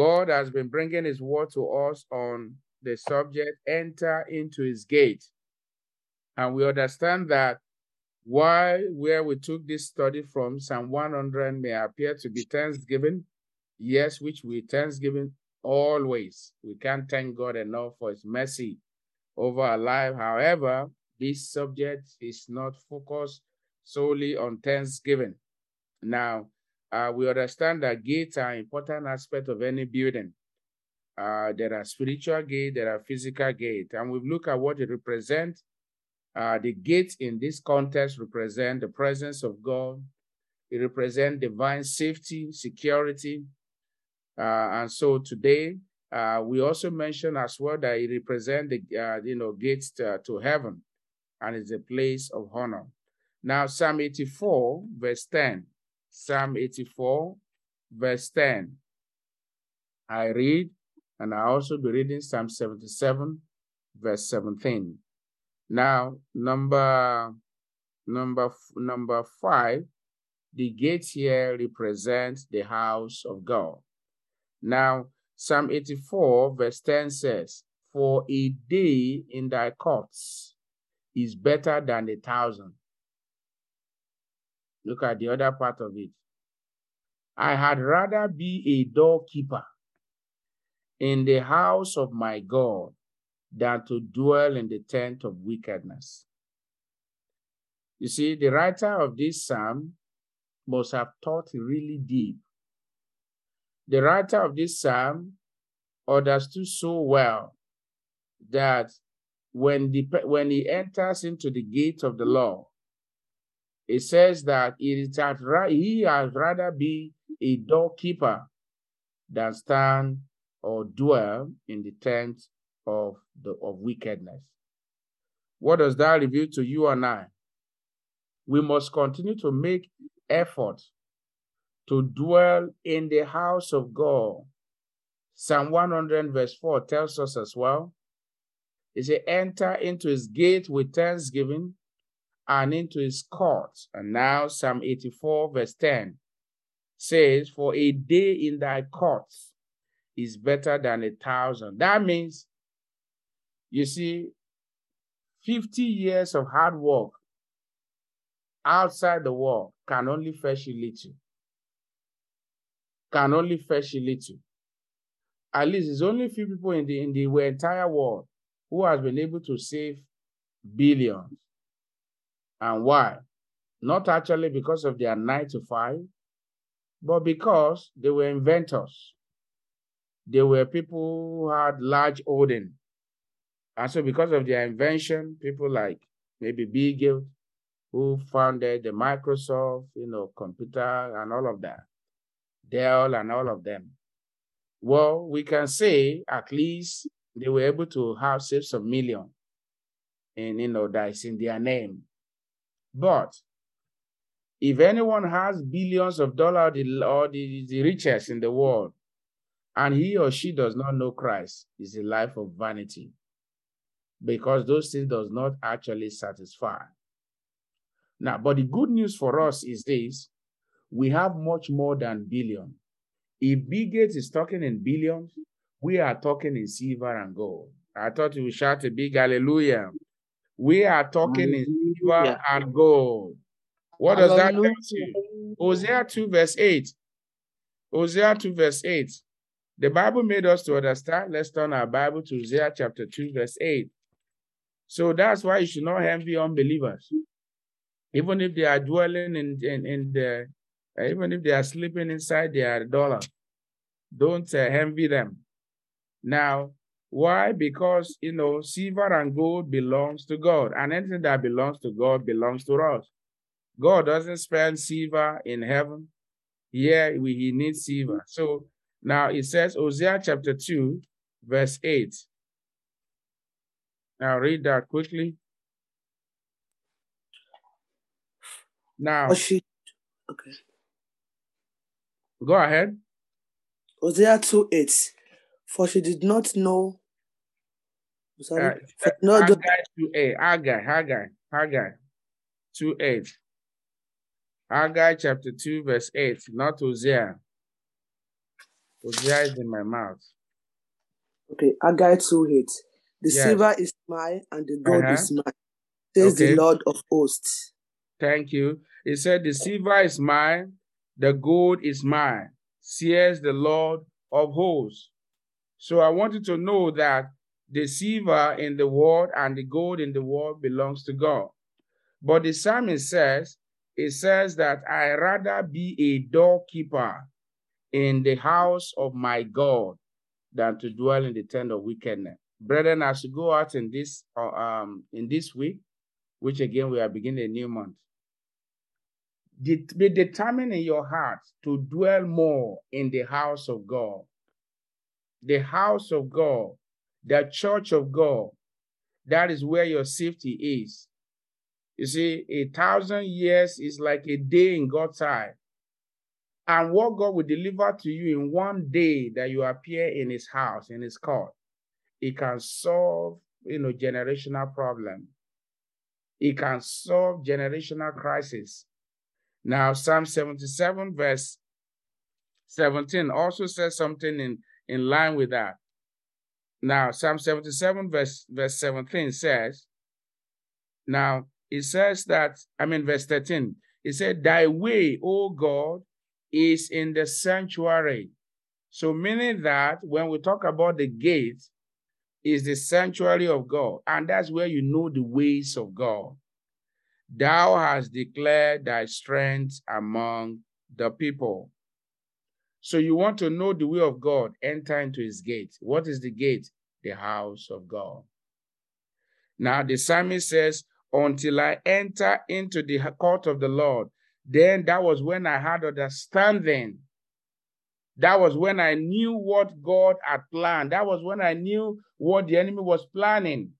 God has been bringing his word to us on the subject, enter into his gate. And we understand that why where we took this study from, Psalm 100 may appear to be thanksgiving. Yes, which we thanksgiving always. We can't thank God enough for his mercy over our life. However, this subject is not focused solely on thanksgiving. Now, uh, we understand that gates are an important aspect of any building. Uh, there are spiritual gates, there are physical gates, and we look at what it represents. Uh, the gates in this context represent the presence of God. It represents divine safety, security. Uh, and so today, uh, we also mention as well that it represents the uh, you know gates to, to heaven, and is a place of honor. Now, Psalm 84, verse 10. Psalm 84, verse 10. I read, and I also be reading Psalm 77, verse 17. Now, number number number five, the gate here represents the house of God. Now, Psalm 84, verse 10 says, For a day in thy courts is better than a thousand. Look at the other part of it. I had rather be a doorkeeper in the house of my God than to dwell in the tent of wickedness. You see, the writer of this psalm must have thought really deep. The writer of this psalm understood so well that when, the, when he enters into the gate of the law, it says that it is that he has rather be a doorkeeper than stand or dwell in the tent of the of wickedness. What does that reveal to you and I? We must continue to make effort to dwell in the house of God. Psalm 100 verse 4 tells us as well. It says, enter into his gate with thanksgiving and into his courts. And now Psalm 84 verse 10 says, for a day in thy courts is better than a thousand. That means you see, 50 years of hard work outside the world can only fetch you little. Can only fetch you little. At least it's only few people in the in the entire world who has been able to save billions. And why? Not actually because of their nine to five, but because they were inventors. They were people who had large holding and so because of their invention, people like maybe Bill who founded the Microsoft, you know, computer and all of that, Dell and all of them. Well, we can say at least they were able to have saved some million and you know that's in their name. But if anyone has billions of dollars or the, the richest in the world, and he or she does not know Christ, is a life of vanity because those things does not actually satisfy. Now, but the good news for us is this, we have much more than billion. If Bill Gates is talking in billions, we are talking in silver and gold. I thought you would shout a big hallelujah. We are talking in silver and gold. What does that tell you? Hosea 2 verse 8. Hosea 2 verse 8. The Bible made us to understand. Let's turn our Bible to Hosea chapter 2 verse 8. So that's why you should not envy unbelievers. Even if they are dwelling in, in, in the, even if they are sleeping inside their dollar, don't uh, envy them. Now, why? Because, you know, silver and gold belongs to God, and anything that belongs to God belongs to us. God doesn't spend silver in heaven. Here, we, he needs silver. So now it says, Hosea chapter 2, verse 8. Now read that quickly. Now, she, okay. go ahead. Hosea 2 8. For she did not know. Sorry. Uh, no, the, Haggai 2 8. Haggai, Haggai, Haggai 2 8. Haggai chapter 2, verse 8, not Hosea. Hosea is in my mouth. Okay, Haggai 2 8. The Yes. silver is mine and the gold Uh-huh. is mine, says Okay. the Lord of hosts. Thank you. He said, The silver is mine, the gold is mine, says the Lord of hosts. So I want you to know that the silver in the world and the gold in the world belongs to God. But the psalmist says, it says that I rather be a doorkeeper in the house of my God than to dwell in the tent of wickedness. Brethren, as you go out in this uh, um in this week, which again we are beginning a new month, be determined in your heart to dwell more in the house of God. The house of God, the church of God, that is where your safety is. You see, a thousand years is like a day in God's eye. And what God will deliver to you in one day that you appear in his house, in his court, it can solve, you know, generational problem. It can solve generational crisis. Now, Psalm 77, verse 17 also says something in, in line with that. Now, Psalm 77, verse, verse 17 says, now it says that, I mean, verse 13, it said, Thy way, O God, is in the sanctuary. So, meaning that when we talk about the gate, is the sanctuary of God, and that's where you know the ways of God. Thou hast declared thy strength among the people. So you want to know the way of God, enter into his gate. What is the gate? The house of God. Now the psalmist says, Until I enter into the court of the Lord, then that was when I had understanding. That was when I knew what God had planned. That was when I knew what the enemy was planning.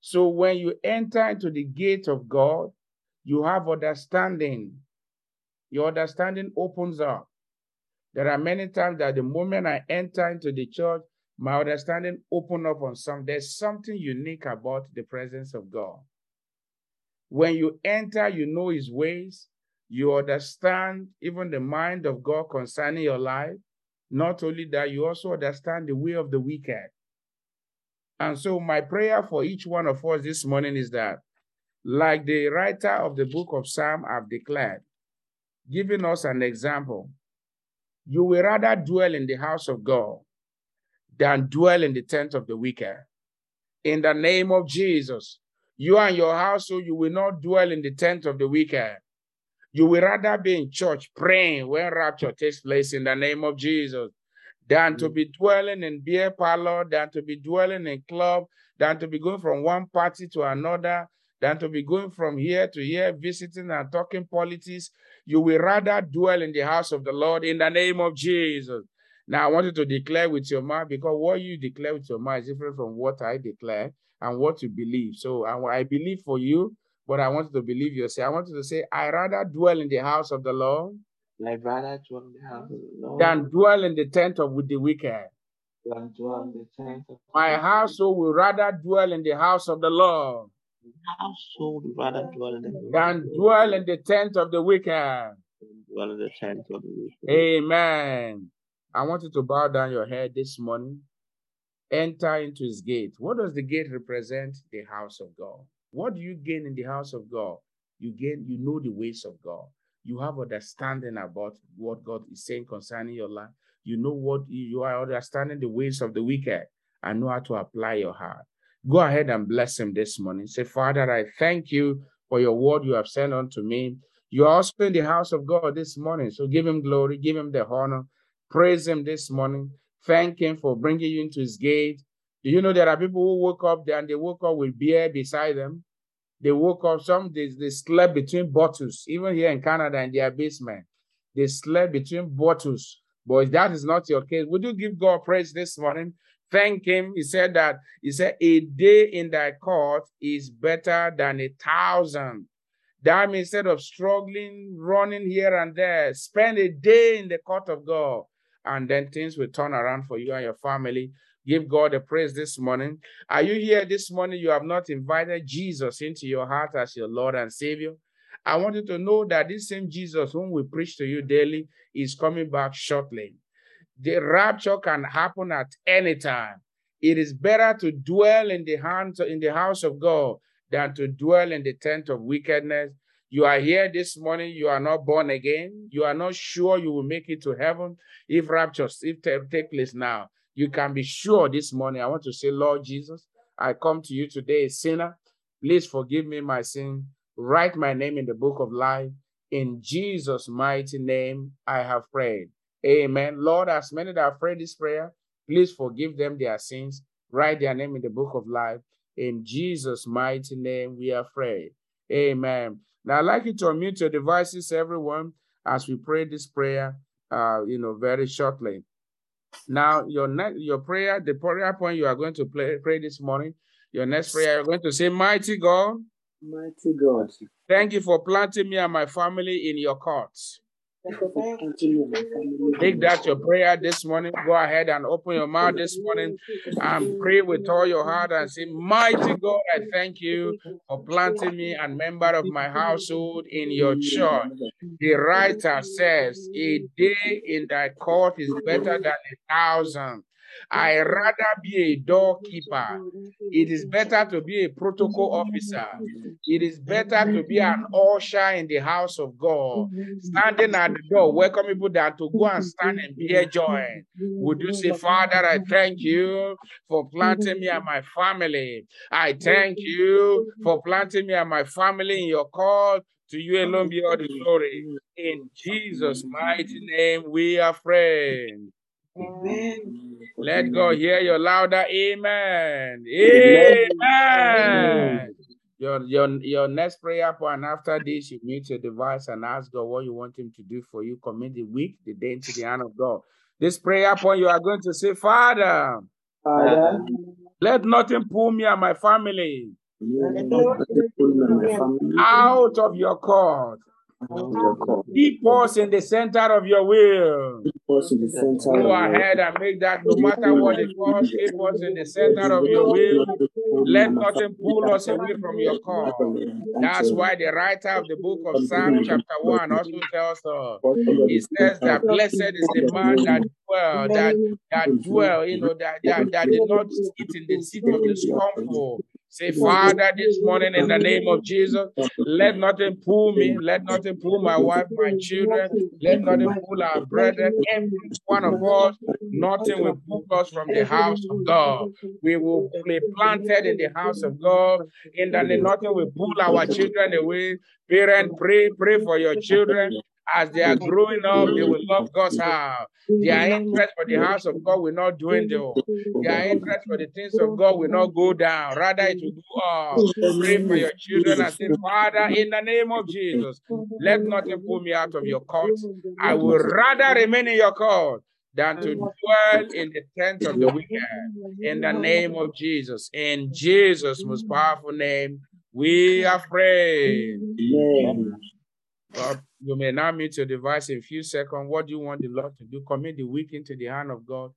So when you enter into the gate of God, you have understanding. Your understanding opens up. There are many times that the moment I enter into the church, my understanding open up on some. There's something unique about the presence of God. When you enter, you know his ways. You understand even the mind of God concerning your life. Not only that, you also understand the way of the wicked. And so, my prayer for each one of us this morning is that, like the writer of the book of Psalm have declared, giving us an example, you will rather dwell in the house of God than dwell in the tent of the wicked. In the name of Jesus, you and your household, you will not dwell in the tent of the wicked. You will rather be in church praying when rapture takes place in the name of Jesus than to mm. be dwelling in beer parlor, than to be dwelling in club, than to be going from one party to another, than to be going from here to here, visiting and talking politics. You will rather dwell in the house of the Lord in the name of Jesus. Now, I want you to declare with your mouth because what you declare with your mouth is different from what I declare and what you believe. So I, I believe for you, but I want you to believe yourself. I want you to say, I rather dwell in the house of the Lord I'd rather dwell in the house of the Lord than dwell in the tent of with the wicked. than dwell in the tent of My household will rather dwell in the house of the Lord household rather dwell in the than dwell in the tent of the wicked. dwell in the tent of the wicked. Amen. I want you to bow down your head this morning. Enter into his gate. What does the gate represent? The house of God. What do you gain in the house of God? You gain, you know the ways of God. You have understanding about what God is saying concerning your life. You know what you are understanding the ways of the wicked and know how to apply your heart. Go ahead and bless him this morning. Say, Father, I thank you for your word you have sent unto me. You are also in the house of God this morning. So give him glory, give him the honor, praise him this morning. Thank him for bringing you into his gate. Do you know there are people who woke up there and they woke up with beer beside them? They woke up, some they, they slept between bottles, even here in Canada in their basement. They slept between bottles. But that is not your case, would you give God praise this morning? Thank him. He said that, he said, a day in thy court is better than a thousand. That instead of struggling, running here and there, spend a day in the court of God, and then things will turn around for you and your family. Give God a praise this morning. Are you here this morning? You have not invited Jesus into your heart as your Lord and Savior. I want you to know that this same Jesus, whom we preach to you daily, is coming back shortly. The rapture can happen at any time. It is better to dwell in the hands in the house of God than to dwell in the tent of wickedness. You are here this morning, you are not born again, you are not sure you will make it to heaven if rapture if take, place now. You can be sure this morning. I want to say, Lord Jesus, I come to you today, a sinner. Please forgive me my sin. Write my name in the book of life. In Jesus' mighty name, I have prayed. Amen. Lord, as many that have prayed this prayer, please forgive them their sins. Write their name in the book of life. In Jesus' mighty name, we are prayed. Amen. Now, I'd like you to unmute your devices, everyone, as we pray this prayer, uh, you know, very shortly. Now, your next, your prayer, the prayer point you are going to play, pray this morning, your next prayer, you're going to say, Mighty God, Mighty God, thank you for planting me and my family in your courts. Thank you for planting me and. Make that your prayer this morning. Go ahead and open your mouth this morning and pray with all your heart and say, Mighty God, I thank you for planting me and member of my household in your church. The writer says, A day in thy court is better than a thousand. I rather be a doorkeeper. It is better to be a protocol officer. It is better to be an usher in the house of God, standing at the door, welcome people that to go and stand and bear joy. Would you say, Father, I thank you for planting me and my family. I thank you for planting me and my family in your call. To you alone be all the glory. In Jesus' mighty name, we are friends. Let God hear your louder amen. Amen. Your, your, your next prayer point after this, you mute your device and ask God what you want Him to do for you. Commit the week, the day into the hand of God. This prayer point, you are going to say, Father, Father, let nothing pull me and my family let pull me and my family out of your court. Keep us in the center of your will. Keep us in the center Go ahead and make that no matter what it costs, keep us in the center of your will. Let nothing pull us away from your call. That's why the writer of the book of Psalm chapter 1 also tells us, he says that blessed is the man that dwell, that, that dwell, you know, that, that, that did not sit in the seat of the scornful. Say, Father, this morning in the name of Jesus, let nothing pull me, let nothing pull my wife, my children, let nothing pull our brethren, every one of us, nothing will pull us from the house of God. We will be planted in the house of God, in that nothing will pull our children away. Parents, pray, pray for your children. As they are growing up, they will love God's house. Their interest for the house of God will not dwindle. Their interest for the things of God will not go down. Rather, it will go up. Pray for your children and say, Father, in the name of Jesus, let nothing pull me out of your court. I will rather remain in your court than to dwell in the tent of the wicked. In the name of Jesus, in Jesus' most powerful name, we are praying. God, you may now mute your device in a few seconds. What do you want the Lord to do? Commit the week into the hand of God.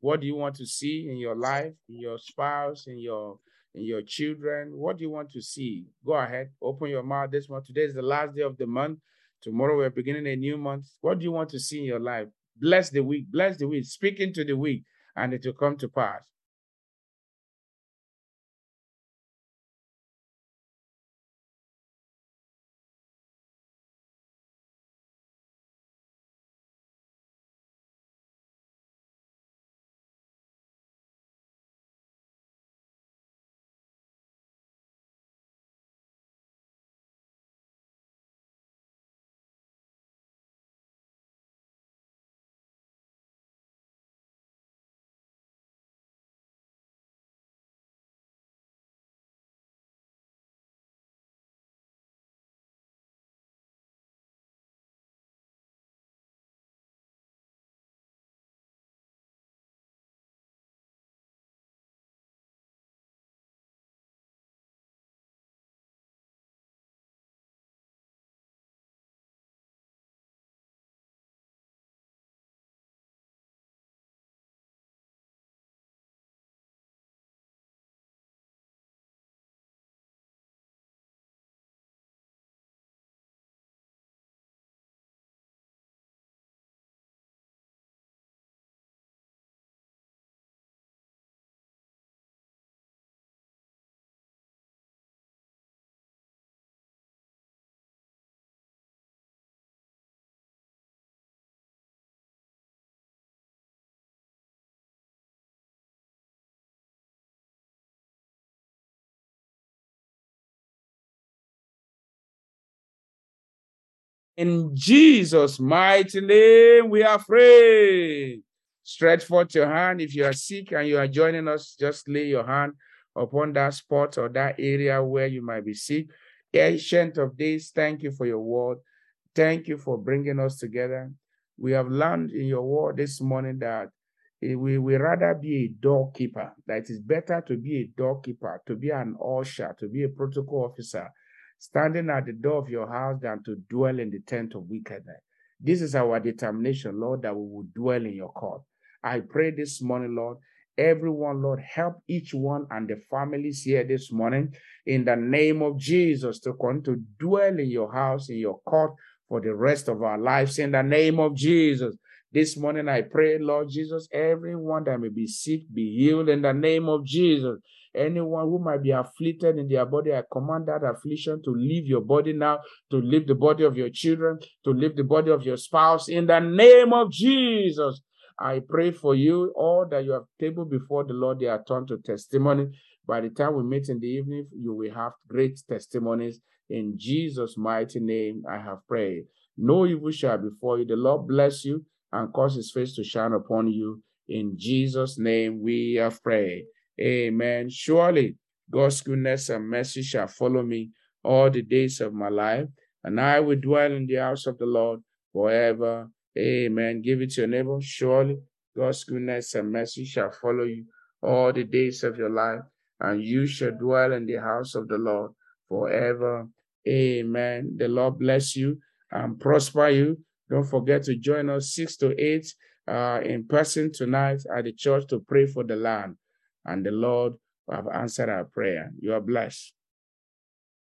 What do you want to see in your life, in your spouse, in your in your children? What do you want to see? Go ahead, open your mouth this month. Today is the last day of the month. Tomorrow we're beginning a new month. What do you want to see in your life? Bless the week, bless the week, speak into the week, and it will come to pass. In Jesus' mighty name, we are free. Stretch forth your hand. If you are sick and you are joining us, just lay your hand upon that spot or that area where you might be sick. Ancient of days, thank you for your word. Thank you for bringing us together. We have learned in your word this morning that eh, we we rather be a doorkeeper. That it is better to be a doorkeeper, to be an usher, to be a protocol officer, standing at the door of your house than to dwell in the tent of wickedness. This is our determination, Lord, that we will dwell in your court. I pray this morning, Lord, everyone, Lord, help each one and the families here this morning in the name of Jesus to come to dwell in your house, in your court for the rest of our lives in the name of Jesus. This morning, I pray, Lord Jesus, everyone that may be sick be healed in the name of Jesus. Anyone who might be afflicted in their body, I command that affliction to leave your body now, to leave the body of your children, to leave the body of your spouse in the name of Jesus. I pray for you, all that you have tabled before the Lord, they are turned to testimony. By the time we meet in the evening, you will have great testimonies. In Jesus' mighty name, I have prayed. No evil shall befall you. The Lord bless you and cause his face to shine upon you. In Jesus' name, we have prayed. Amen. Surely God's goodness and mercy shall follow me all the days of my life, and I will dwell in the house of the Lord forever Amen. Give it to your neighbor. Surely God's goodness and mercy shall follow you all the days of your life, and you shall dwell in the house of the Lord forever. Amen. The Lord bless you and prosper you. Don't forget to join us 6 to 8 uh, in person tonight at the church to pray for the land. And the Lord have answered our prayer. You are blessed.